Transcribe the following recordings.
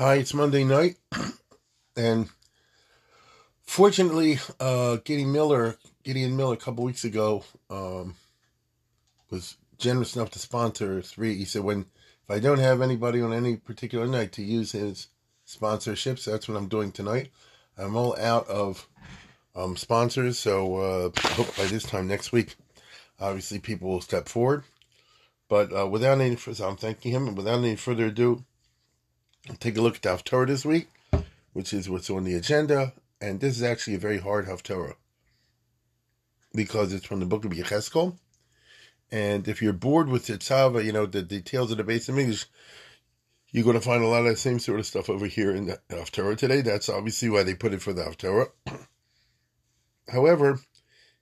Hi, it's Monday night, and fortunately, uh, Gideon Miller, Gideon Miller, a couple weeks ago, um, was generous enough to sponsor three. He said, "When if I don't have anybody on any particular night to use his sponsorships, that's what I'm doing tonight. I'm all out of um, sponsors, so uh, hope by this time next week, obviously, people will step forward. But uh, without any, I'm thanking him, and without any further ado, take a look at the Haftorah this week, which is what's on the agenda. And this is actually a very hard Haftorah because it's from the book of Yecheskel. And if you're bored with the tzava, you know, the details of the base of English, you're going to find a lot of the same sort of stuff over here in the Haftorah today. That's obviously why they put it for the Haftorah. However,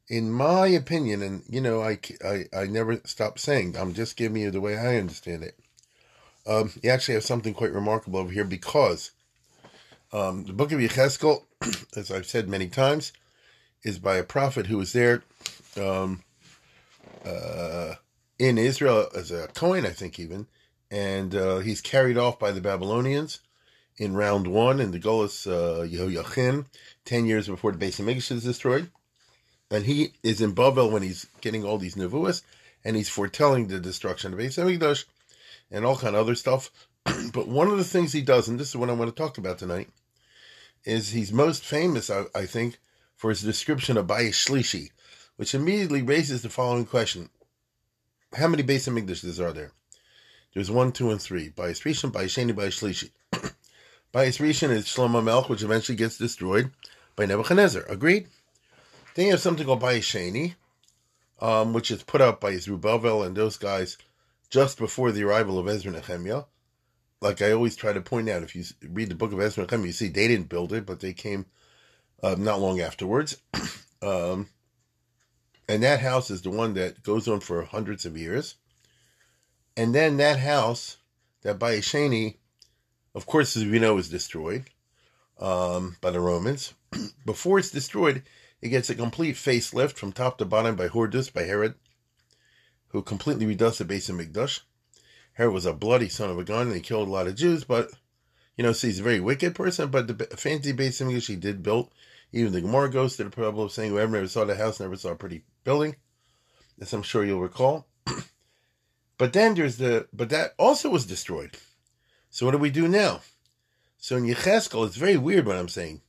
in my opinion, and you know, I, I, I never stop saying, I'm just giving you the way I understand it. Um, you actually have something quite remarkable over here because um, the book of Yecheskel, as I've said many times, is by a prophet who was there um, uh, in Israel as a Kohen, I think, even, and uh, he's carried off by the Babylonians in round one in the Golas uh, Yehoiachin, 10 years before the base of is destroyed. And he is in Bavel when he's getting all these nevuas, and he's foretelling the destruction of Beis Hamikdash and all kind of other stuff. but one of the things he does, and this is what I want to talk about tonight, is he's most famous, I, I think, for his description of Bayis Shlishi, which immediately raises the following question. How many Beis Hamikdashes are there? There's one, two, and three. Bayis Rishon, Bayis Sheni, Bayis Shlishi. Bayis Rishon is Shlomo Melch, which eventually gets destroyed by Nebuchadnezzar. Agreed? Then you have something called Bayis Sheni, um, which is put up by Zerubbabel and those guys just before the arrival of Ezra Nehemiah. Like I always try to point out, if you read the book of Ezra Nehemiah, you see they didn't build it, but they came uh, not long afterwards. um, and that house is the one that goes on for hundreds of years. And then that house, that Bayis Sheni, of course, as we know, is destroyed um, by the Romans. Before it's destroyed, it gets a complete facelift from top to bottom by Hordus, by Herod, who completely redoes the Beis Hamikdash. Herod was a bloody son of a gun and he killed a lot of Jews, but, you know, see, he's a very wicked person, but the fancy Beis Hamikdash he did build. Even the Gemara goes to the problem of saying whoever never saw the house never saw a pretty building, as I'm sure you'll recall. but then there's the, but that also was destroyed. So what do we do now? So in Yecheskel, it's very weird what I'm saying,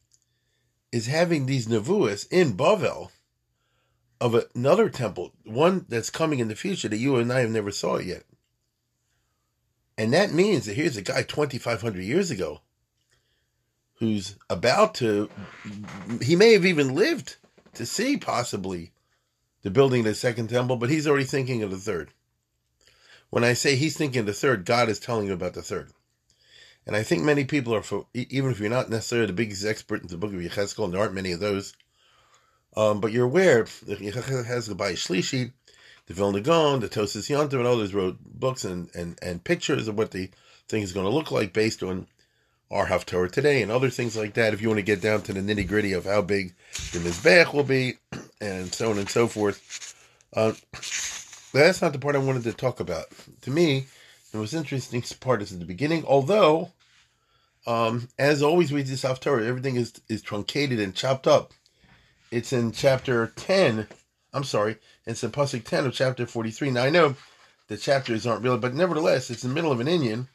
is having these nevuas in Bavel of another temple, one that's coming in the future that you and I have never saw yet. And that means that here's a guy 2,500 years ago who's about to, he may have even lived to see possibly the building of the second temple, but he's already thinking of the third. When I say he's thinking of the third, God is telling him about the third. And I think many people are, for, even if you're not necessarily the biggest expert in the book of Yechezkel, and there aren't many of those, um, but you're aware that Yechezkel by Shlishi, the Vilna Gaon, the Tosis Yontiv, and others wrote books and, and, and pictures of what the thing is going to look like based on our Haftorah today and other things like that. If you want to get down to the nitty gritty of how big the Mizbech will be and so on and so forth. Uh, that's not the part I wanted to talk about. To me, the most interesting part is at the beginning, although, um, as always with this Haftorah, everything is, is truncated and chopped up. It's in chapter 10, I'm sorry, it's in Pasuk 10 of chapter 43. Now, I know the chapters aren't real, but nevertheless, it's in the middle of an Indian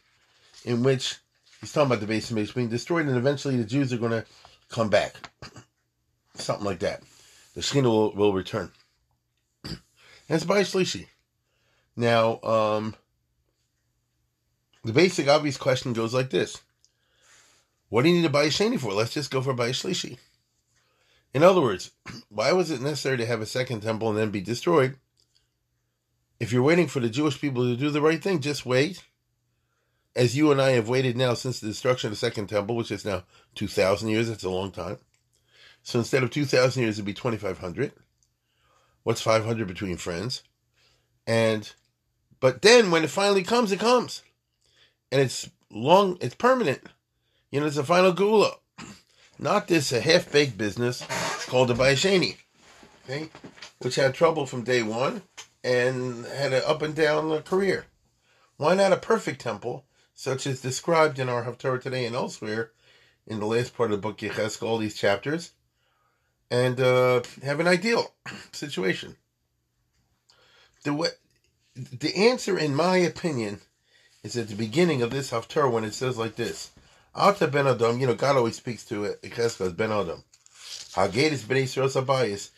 in which he's talking about the base of being destroyed, and eventually the Jews are going to come back. Something like that. The Shekhinah will, will return. it's by Shlishi. Now, um, the basic obvious question goes like this. What do you need to Bayis Sheni for? Let's just go for Bayis Shlishi. In other words, why was it necessary to have a second temple and then be destroyed? If you're waiting for the Jewish people to do the right thing, just wait as you and I have waited now since the destruction of the Second Temple, which is now 2,000 years, that's a long time. So instead of 2,000 years, it'd be 2,500. What's 500 between friends? And, but then when it finally comes, it comes. And it's long, it's permanent. You know, it's a final gula. Not this a half baked business called the Bayesheni, okay, which had trouble from day one and had an up and down career. Why not a perfect temple, such as described in our Haftarah today and elsewhere in the last part of the book Yecheskel, all these chapters, and uh, have an ideal situation? The way, the answer, in my opinion, is at the beginning of this Haftarah when it says like this. Alta ben Adam, you know, God always speaks to it, Yecheskel as ben Adam. Hagedis ben Yisrael Sabayis,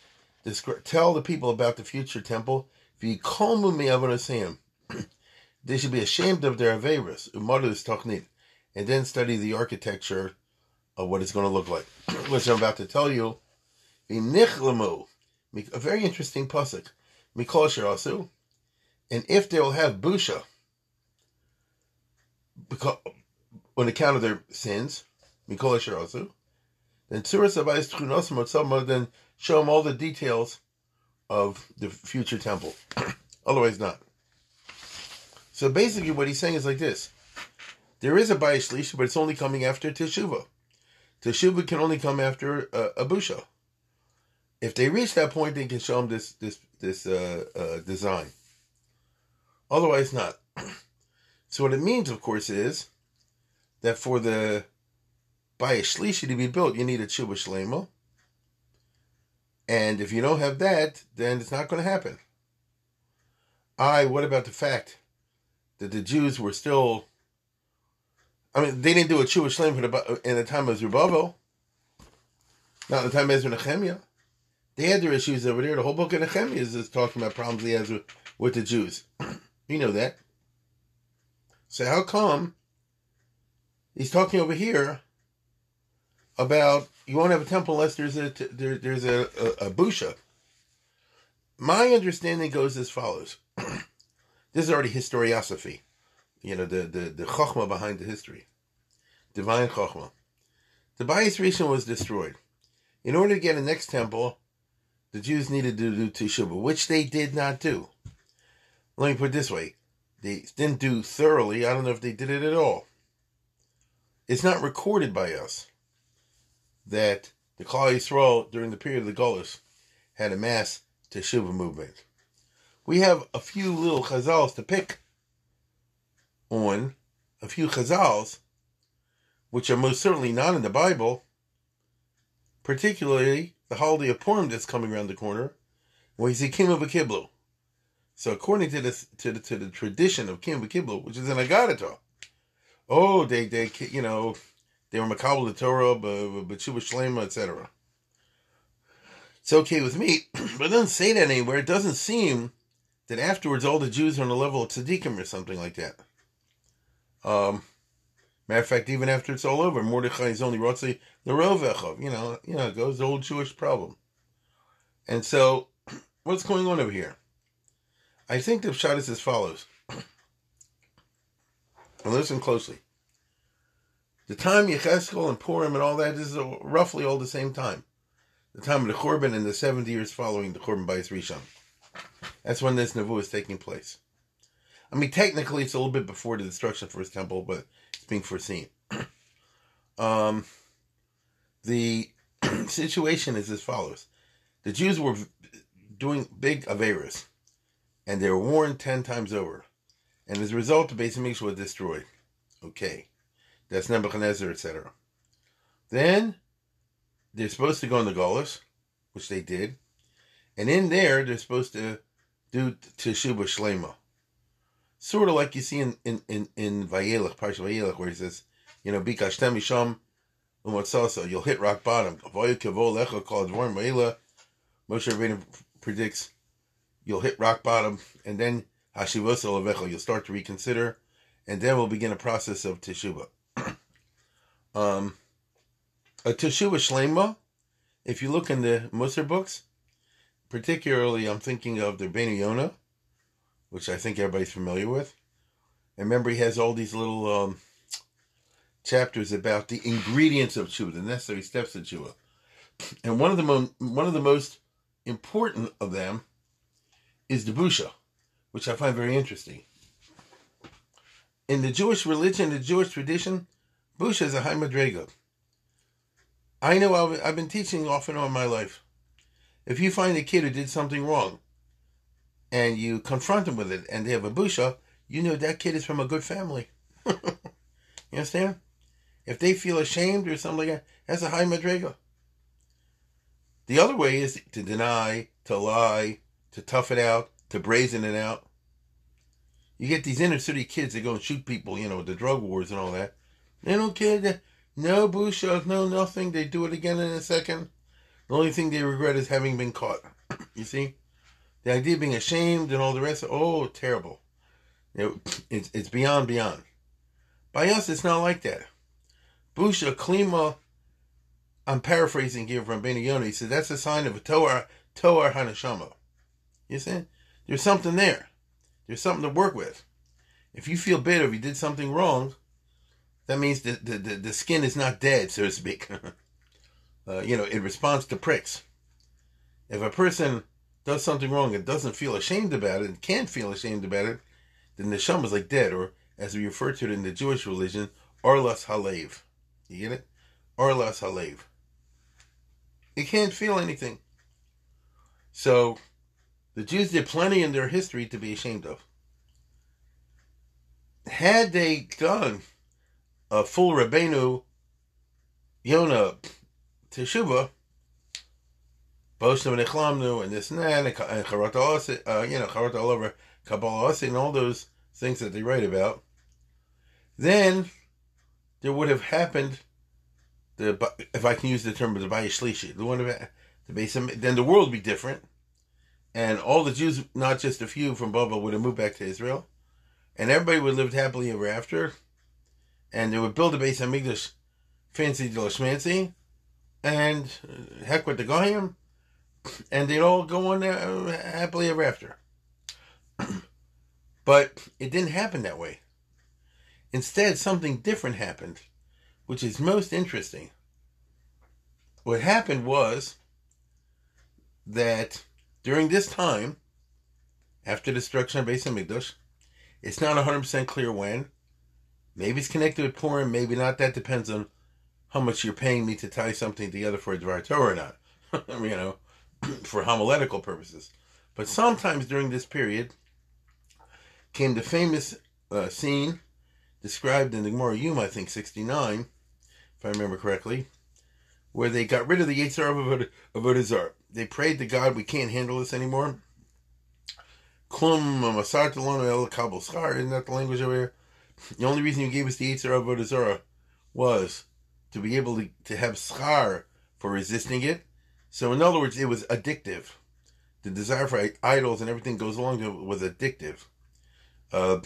tell the people about the future temple. V'yikomu mi'avonosayim. They should be ashamed of their averas, umadus tochnit, and then study the architecture of what it's going to look like. Which I'm about to tell you. V'nichlamu, a very interesting pasuk. Mikol and if they will have busha, because on account of their sins, mikol then Tzuras Abayis Tchunos Motzama, then show him all the details of the future temple. Otherwise, not. So basically, what he's saying is like this: there is a Bayis but it's only coming after Teshuva. Teshuva can only come after uh, a. If they reach that point, they can show him this this this uh, uh, design. Otherwise, not. so what it means, of course, is that for the Bayis Shlishi to be built, you need a Tshuva Shlema. And if you don't have that, then it's not going to happen. I, what about the fact that the Jews were still, I mean, they didn't do a Tshuva Shlema in the time of Zerubbabel, not in the time of Ezra Nehemiah. They had their issues over there. The whole book of Nehemiah is just talking about problems he has with, with the Jews. you know that. So how come he's talking over here about you won't have a temple unless there's a there, there's a, a, a busha. My understanding goes as follows. this is already historiosophy, you know the the the chokhmah behind the history, divine chokhmah. The Bayis Rishon was destroyed. In order to get a next temple, the Jews needed to do teshuvah, which they did not do. Let me put it this way: they didn't do thoroughly. I don't know if they did it at all. It's not recorded by us that the Klal Yisrael during the period of the Golos had a mass Teshuvah movement. We have a few little chazals to pick on, a few chazals, which are most certainly not in the Bible, particularly the holiday of Purim that's coming around the corner, where you see Kim of Kiblu. So according to the, to the to the tradition of Kim Kiblu, which is in Agadah, oh, they they you know they were Makabal the Torah, Bachuba Shlema, etc. It's okay with me, but it doesn't say that anywhere. It doesn't seem that afterwards all the Jews are on the level of tzaddikim or something like that. Um, matter of fact, even after it's all over, Mordechai is only Rotzi the Rovechov. You know, you know, it goes the old Jewish problem. And so, what's going on over here? I think the shot is as follows. Listen closely. The time Yecheskel and Purim and all that is roughly all the same time. The time of the Churban and the 70 years following the Churban Bayis Rishon. That's when this Nevu is taking place. I mean, technically, it's a little bit before the destruction of the first temple, but it's being foreseen. um, the situation is as follows: the Jews were doing big averas, and they were warned ten times over, and as a result, the Beis Hamikdash was destroyed. Okay, that's Nebuchadnezzar, etc. Then they're supposed to go in the Golas, which they did. And in there, they're supposed to do Teshuba Shlema. Sort of like you see in, in, in, in Vayelech, Parsha Vayelech, where he says, you know, Bikashtem Misham Umotsasa, you'll hit rock bottom. Moshe Rabbeinu predicts you'll hit rock bottom, and then Hashivosa you'll start to reconsider, and then we'll begin a process of Teshuvah. Um, a Teshuva Shlema, if you look in the Musar books, particularly I'm thinking of the Beni Yonah, which I think everybody's familiar with. And remember, he has all these little um, chapters about the ingredients of tshuva, the necessary steps of tshuva. And one of the mo- one of the most important of them is the busha, which I find very interesting. In the Jewish religion, the Jewish tradition, busha is a high madrega. I know I've, I've been teaching off and on my life. If you find a kid who did something wrong, and you confront them with it, and they have a busha, you know that kid is from a good family. you understand? If they feel ashamed or something like that, that's a high madrega. The other way is to deny, to lie, to tough it out, to brazen it out. You get these inner city kids that go and shoot people, you know, the drug wars and all that. They don't care. No busha, uh, no nothing. They do it again in a second. The only thing they regret is having been caught. you see? The idea of being ashamed and all the rest, oh, terrible. It, it's, it's beyond, beyond. By us, it's not like that. Busha, klima, I'm paraphrasing here from Rabbeinu Yonah. He said that's a sign of a Toar, Toar Hanashama. You see? There's something there. There's something to work with. If you feel bitter, if you did something wrong, that means the, the, the, the skin is not dead, so to speak. uh, you know, it responds to pricks. If a person does something wrong and doesn't feel ashamed about it and can't feel ashamed about it, then the shama is like dead, or as we refer to it in the Jewish religion, Orlas Halev. You get it? Orlas Halev. It can't feel anything. So, the Jews did plenty in their history to be ashamed of. Had they done a full Rabbeinu Yonah Teshuvah, Boshim and Echlamnu, and this and that, and Charata uh, you know, Charata all over Kabbalah and all those things that they write about, then there would have happened the if I can use the term of the Bayishlishi, the one of the base, then the world would be different, and all the Jews, not just a few from Babel, would have moved back to Israel, and everybody would have lived happily ever after, and they would build a base English, fancy de schmancy, and uh, heck with the Goyim, and they'd all go on uh, happily ever after. but it didn't happen that way. Instead, something different happened which is most interesting. What happened was that during this time, after the destruction of Beis Hamikdash, it's not 100% clear when. Maybe it's connected with Purim, maybe not. That depends on how much you're paying me to tie something together for a Dvar Torah or not. you know, for homiletical purposes. But sometimes during this period came the famous uh, scene described in the Gemara Yom, I think, 69, if I remember correctly, where they got rid of the Yetzer of Avodah They prayed to God, we can't handle this anymore. Klum Masar El Kabul isn't that the language over here? The only reason you gave us the Yetzer Avodah was to be able to, to have schar for resisting it. So, in other words, it was addictive. The desire for idols and everything goes along with it was addictive. Uh,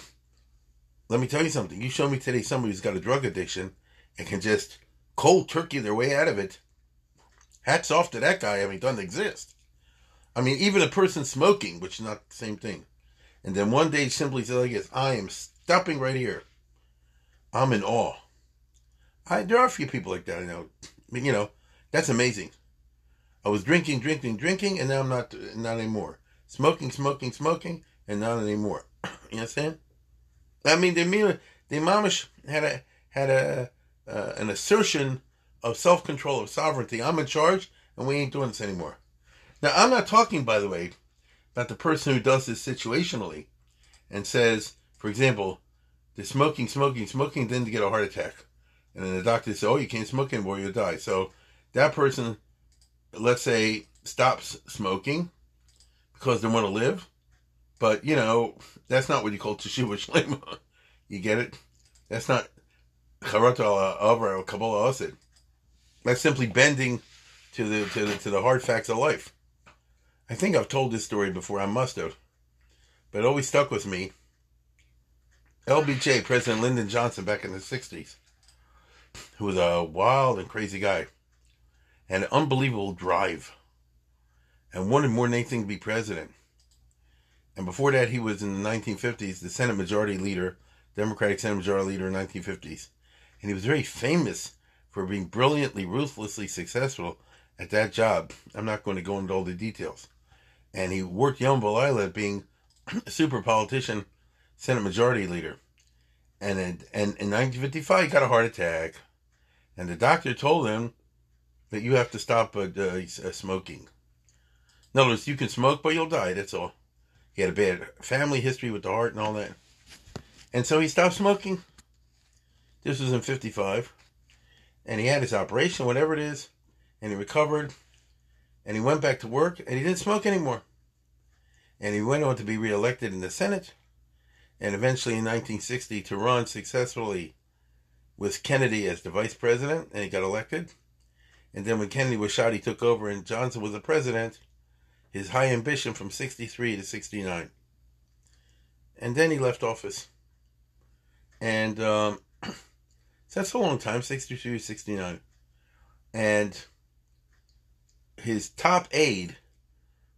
let me tell you something. You show me today somebody who's got a drug addiction and can just cold turkey their way out of it. Hats off to that guy. I mean, it doesn't exist. I mean, even a person smoking, which is not the same thing. And then one day simply says like this, I am stopping right here. I'm in awe. I, there are a few people like that, I know. I mean, you know, that's amazing. I was drinking, drinking, drinking, and now I'm not, not anymore. Smoking, smoking, smoking, and not anymore. you know what I'm saying? I mean, the the mamish had a had a uh, an assertion of self control, of sovereignty. I'm in charge, and we ain't doing this anymore. Now, I'm not talking, by the way, about the person who does this situationally and says, for example, the smoking, smoking, smoking, then to get a heart attack. And then the doctor says, oh, you can't smoke anymore, you'll die. So that person, let's say, stops smoking because they want to live. But, you know, that's not what you call teshuva shlema. you get it? That's not Charata over Kabbalah Asid. That's simply bending to the to the to the hard facts of life. I think I've told this story before. I must have, but it always stuck with me. LBJ, President Lyndon Johnson, back in the '60s, who was a wild and crazy guy, had an unbelievable drive, and wanted more than anything to be president. And before that, he was in the 1950s the Senate Majority Leader Democratic Senate Majority Leader in the 1950s. And he was very famous for being brilliantly, ruthlessly successful at that job. I'm not going to go into all the details. And he worked Yom Valila being a super politician, Senate Majority Leader. And in, and in 1955, he got a heart attack. And the doctor told him that you have to stop uh, uh, smoking. In other words, you can smoke, but you'll die. That's all. He had a bad family history with the heart and all that. And so he stopped smoking. This was in 55. And he had his operation, whatever it is. And he recovered. And he went back to work and he didn't smoke anymore. And he went on to be reelected in the Senate. And eventually in 1960 to run successfully with Kennedy as the vice president. And he got elected. And then when Kennedy was shot, he took over and Johnson was the president. His high ambition from 63 to 69. And then he left office. And um, so that's a long time, 63 to 69. And his top aide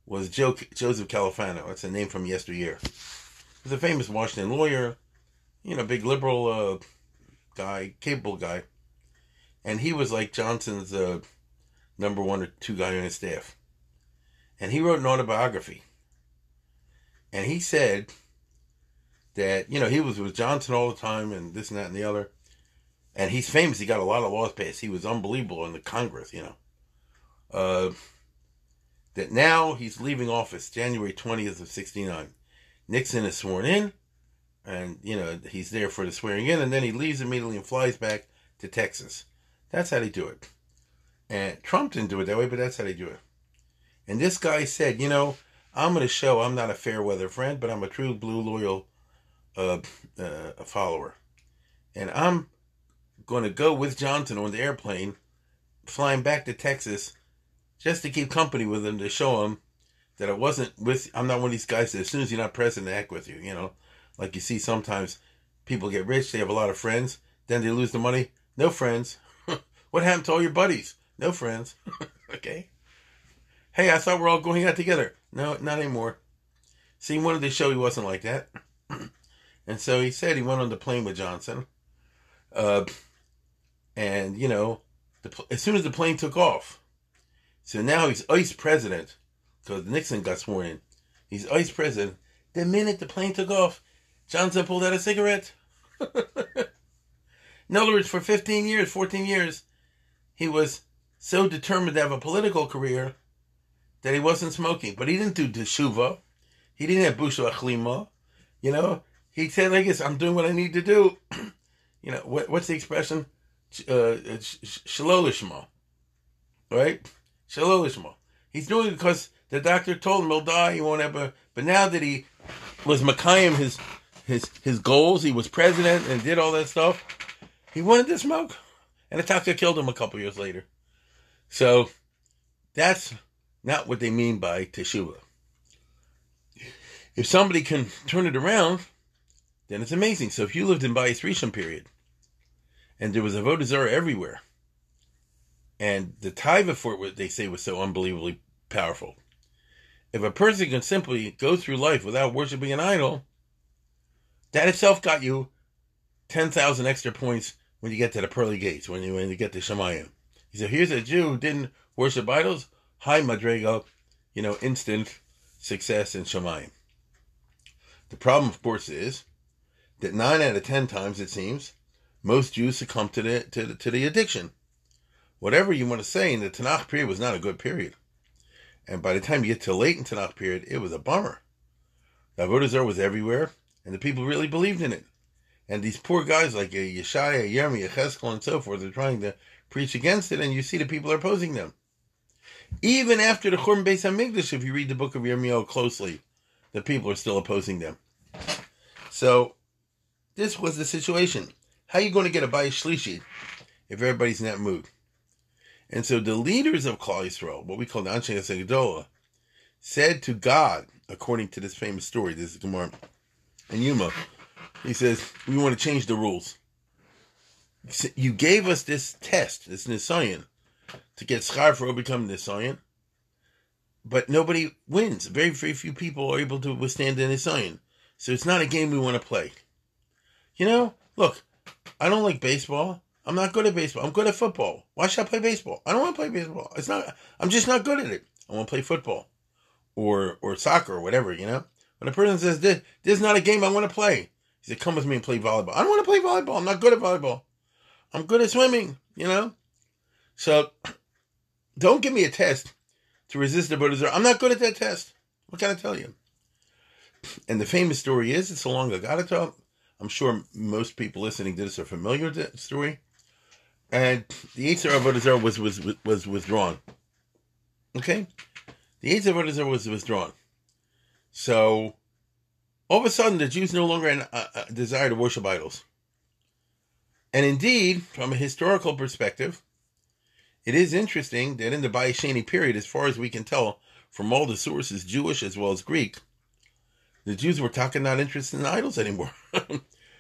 was Joe, Joseph Califano. That's a name from yesteryear. He's a famous Washington lawyer, you know, big liberal uh, guy, capable guy. And he was like Johnson's uh, number one or two guy on his staff. And he wrote an autobiography. And he said that, you know, he was with Johnson all the time and this and that and the other. And he's famous. He got a lot of laws passed. He was unbelievable in the Congress, you know. Uh, that now he's leaving office January 20th of 69. Nixon is sworn in, and, you know, he's there for the swearing in, and then he leaves immediately and flies back to Texas. That's how they do it. And Trump didn't do it that way, but that's how they do it. And this guy said, you know, I'm going to show I'm not a fair weather friend, but I'm a true blue loyal uh, uh, follower. And I'm going to go with Johnson on the airplane, flying back to Texas just to keep company with him to show him that I wasn't with. I'm not one of these guys that as soon as you're not president, act with you. You know, like you see sometimes people get rich, they have a lot of friends, then they lose the money. No friends. what happened to all your buddies? No friends. okay. Hey, I thought we're all going out together. No, not anymore. See, he wanted to show he wasn't like that. and so he said he went on the plane with Johnson. Uh, and, you know, the, as soon as the plane took off, so now he's vice president because Nixon got sworn in. He's vice president. The minute the plane took off, Johnson pulled out a cigarette. in other words, for 15 years, 14 years, he was so determined to have a political career that he wasn't smoking. But he didn't do teshuva. He didn't have bushu achlima. You know, he said, I guess I'm doing what I need to do. you know, what, what's the expression? Uh, shalolishma. Right? Shalolishma. He's doing it because the doctor told him he'll die, he won't ever. But now that he was Makayim his his his goals, he was president and did all that stuff, he wanted to smoke. And Ataka killed him a couple years later. So that's not what they mean by teshuva. If somebody can turn it around, then it's amazing. So if you lived in Bayis Rishon period, and there was a Vodazara everywhere, and the taiva for it, they say, was so unbelievably powerful. If a person can simply go through life without worshiping an idol, that itself got you 10,000 extra points when you get to the pearly gates, when you, when you get to Shemayim. He said, here's a Jew who didn't worship idols. Hi, Madrega, you know, instant success in Shemayim. The problem, of course, is that nine out of ten times, it seems, most Jews succumb to the, to the, to the addiction whatever you want to say, in the Tanakh period was not a good period. And by the time you get to late in Tanakh period, it was a bummer. The Avodah was everywhere, and the people really believed in it. And these poor guys like Yeshaya, Yermi, Cheskel, and so forth are trying to preach against it, and you see the people are opposing them. Even after the Churban Beis Hamikdash, if you read the book of Yirmiyahu closely, the people are still opposing them. So, this was the situation. How are you going to get a Bayis Shlishi if everybody's in that mood? And so the leaders of Klal Yisrael, what we call the Anshe Gedola, said to God, according to this famous story, this is Gemara and Yuma, he says, we want to change the rules. You gave us this test, this Nisayan, to get schar for becoming Nisayan, but nobody wins. Very, very few people are able to withstand the Nisayan. So it's not a game we want to play. You know, look, I don't like baseball. I'm not good at baseball. I'm good at football. Why should I play baseball? I don't want to play baseball. It's not. I'm just not good at it. I want to play football, or or soccer or whatever. You know. When a person says this, this is not a game I want to play, he said, "Come with me and play volleyball." I don't want to play volleyball. I'm not good at volleyball. I'm good at swimming. You know. So, don't give me a test to resist the Buddha's. I'm not good at that test. What can I tell you? And the famous story is it's along the Gadata. I'm sure most people listening to this are familiar with that story. And the Yetzer Avodah was, was was withdrawn. Okay, the Yetzer Avodah was withdrawn. So all of a sudden, the Jews no longer had a, a desire to worship idols. And indeed, from a historical perspective, it is interesting that in the Bayesheni period, as far as we can tell from all the sources, Jewish as well as Greek, the Jews were talking not interested in idols anymore.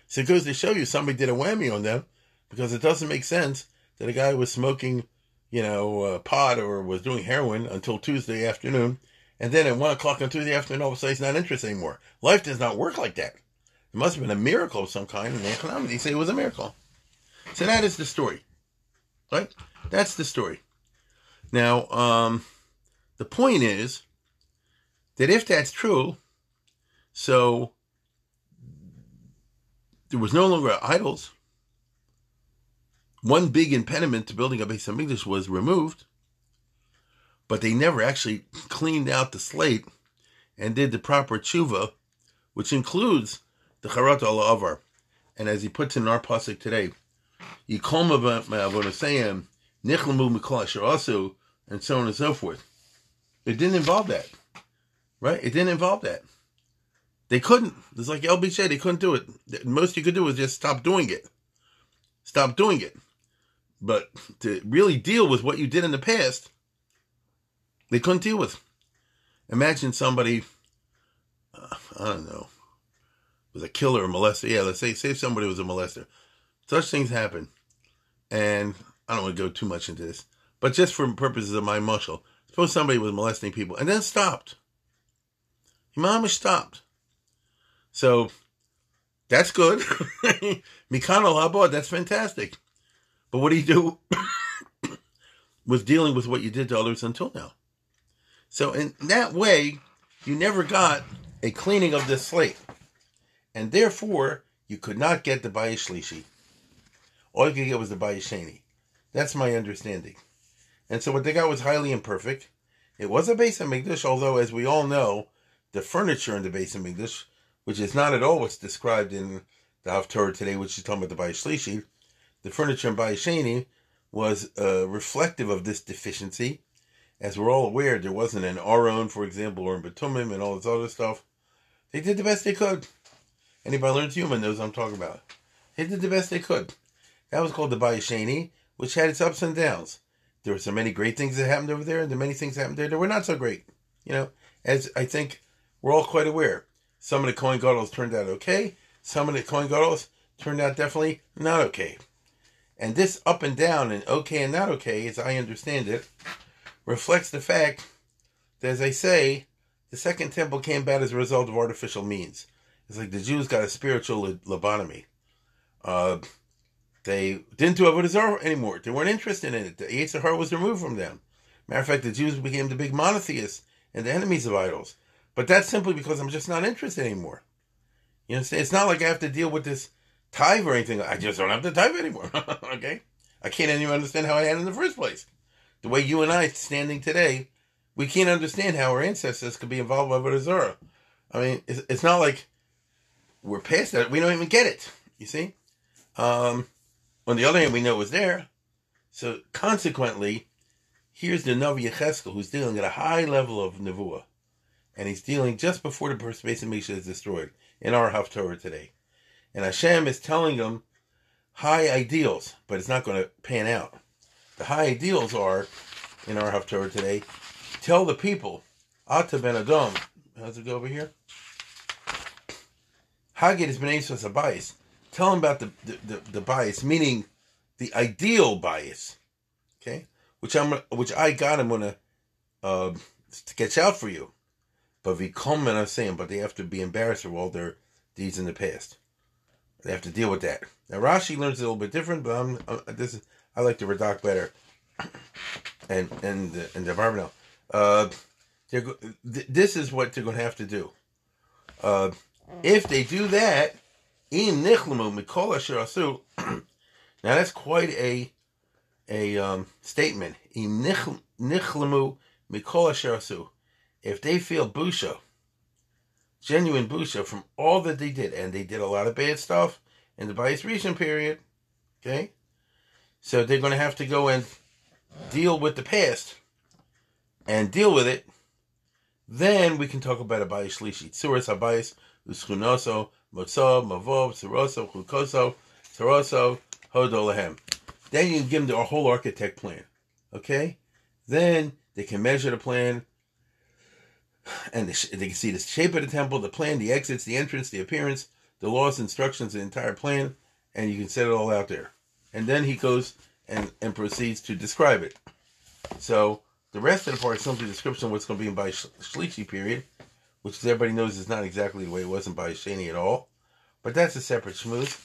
so it goes to show you somebody did a whammy on them because it doesn't make sense that a guy was smoking, you know, pot or was doing heroin until Tuesday afternoon, and then at one o'clock on Tuesday afternoon, all of a sudden he's not interested anymore. Life does not work like that. It must have been a miracle of some kind, and the say it was a miracle. So that is the story, right? That's the story. Now, um, the point is that if that's true, so there was no longer idols. One big impediment to building a Beis Hamikdash was removed, but they never actually cleaned out the slate and did the proper tshuva, which includes the charat al avar. And as he puts in our pasuk today, yikolma avonosayim nichlamu mikol also, and so on and so forth. It didn't involve that, right? It didn't involve that. They couldn't. It's like LB said, they couldn't do it. The most you could do was just stop doing it. Stop doing it. But to really deal with what you did in the past, they couldn't deal with. Imagine somebody, uh, I don't know, was a killer or molester. Yeah, let's say, say somebody was a molester. Such things happen. And I don't want to go too much into this, but just for purposes of my muscle, suppose somebody was molesting people and then stopped. Imam stopped. So that's good. Mikan al that's fantastic. But what do you do with dealing with what you did to others until now? So in that way, you never got a cleaning of the slate. And therefore, you could not get the Bayis Shlishi. All you could get was the Bayis Sheni. That's my understanding. And so what they got was highly imperfect. It was a Beis Hamikdash, although, as we all know, the furniture in the Beis Hamikdash which is not at all what's described in the Haftorah today, which is talking about the Bayis Shlishi. The furniture in Bayesheni was uh, reflective of this deficiency. As we're all aware, there wasn't an Aron, for example, or in Batumim and all this other stuff. They did the best they could. Anybody learns human knows what I'm talking about. They did the best they could. That was called the Bayesheni, which had its ups and downs. There were so many great things that happened over there, and the many things that happened there that were not so great. You know, as I think we're all quite aware. Some of the Kohen Gadol's turned out okay. Some of the Kohen Gadol's turned out definitely not okay. And this up and down and okay and not okay, as I understand it, reflects the fact that, as I say, the Second Temple came about as a result of artificial means. It's like the Jews got a spiritual lobotomy. Uh, they didn't do Avodah Zarah anymore. They weren't interested in it. The Yetzer was removed from them. Matter of fact, the Jews became the big monotheists and the enemies of idols. But that's simply because I'm just not interested anymore. You understand? It's not like I have to deal with this tithe or anything. I just don't have to tithe anymore. okay? I can't even understand how I had in the first place. The way you and I standing today, we can't understand how our ancestors could be involved with Azura. I mean, it's, it's not like we're past that. We don't even get it. You see? Um, on the other hand, we know it was there. So consequently, here's the Navi Yecheskel who's dealing at a high level of Nevuah and he's dealing just before the Beis Hamikdash is destroyed in our Haftorah today. And Hashem is telling him high ideals, but it's not going to pan out. The high ideals are, in our Haftorah today, tell the people, Ata ben Adam, how's it go over here? Hagid is Benesos bias. Tell him about the, the, the, the bias, meaning the ideal bias, okay? Which I'm, which I got. I'm gonna uh, sketch out for you. But we come and I'm saying, but they have to be embarrassed for all their deeds in the past. They have to deal with that. Now Rashi learns a little bit different, but I'm, uh, this is I like the Radak better, and and and the Barbanel. Uh, th- this is what they're going to have to do. Uh, if they do that, in nichlamu mikol asher Now that's quite a a um, statement. In nichlamu mikol asher If they feel busha, genuine busha from all that they did, and they did a lot of bad stuff in the Bayis Rishon period, okay? So they're going to have to go and deal with the past and deal with it. Then we can talk about a Bayis Shlishi. Tzuras HaBayis, Uschunoso, Motzo, Mavov, Tzuroso, Chukoso, Tzuroso, Hodolahem. Then you can give them the whole architect plan. Okay? Then they can measure the plan, and they can see the shape of the temple, the plan, the exits, the entrance, the appearance, the laws, instructions, the entire plan, and you can set it all out there. And then he goes and, and proceeds to describe it. So the rest of the part is simply a description of what's going to be in by Shlishi period, which everybody knows is not exactly the way it was in by Shani at all. But that's a separate schmooze.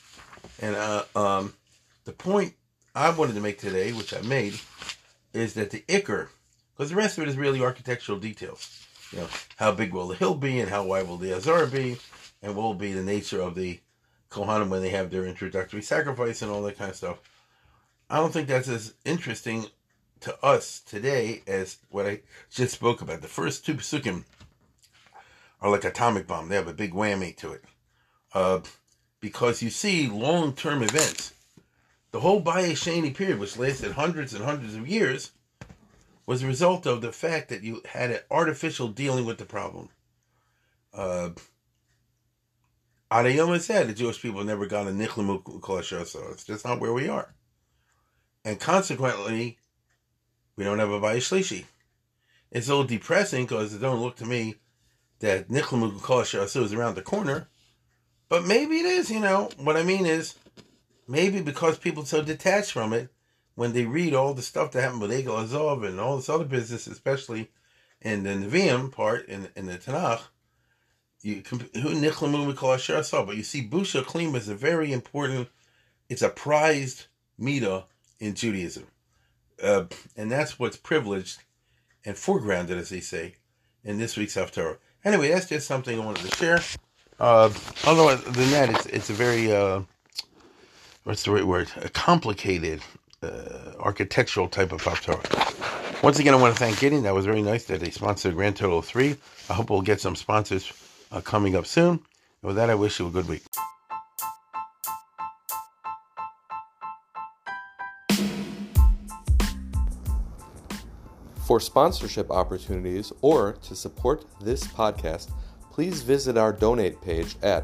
And uh, um, the point I wanted to make today, which I made, is that the Iker, because the rest of it is really architectural details. You know, how big will the hill be and how wide will the Azar be and what will be the nature of the Kohanim when they have their introductory sacrifice and all that kind of stuff. I don't think that's as interesting to us today as what I just spoke about. The first two psukim are like atomic bomb. They have a big whammy to it. Uh, because you see long-term events. The whole Bayesheni period, which lasted hundreds and hundreds of years, was a result of the fact that you had an artificial dealing with the problem. Uh, Adayoma said the Jewish people never got a Nichlamu Kolashar, so it's just not where we are. And consequently, we don't have a Bayishlishi. It's a little depressing because it don't look to me that Nichlamu Kolashar is around the corner. But maybe it is, you know. What I mean is, maybe because people are so detached from it, when they read all the stuff that happened with Egel Azov and all this other business, especially in the Nevi'im part in, in the Tanakh, you who nichlamu mikol asher saw, but you see busha klim is a very important. It's a prized mita in Judaism, uh, and that's what's privileged and foregrounded, as they say, in this week's Haftarah. Anyway, that's just something I wanted to share. Uh, although than that, it's it's a very uh, what's the right word? A complicated uh, architectural type of Haftarah. Once again, I want to thank Gideon. That was very nice that they sponsored grand total of three. I hope we'll get some sponsors uh, coming up soon. And with that, I wish you a good week. For sponsorship opportunities or to support this podcast, please visit our donate page at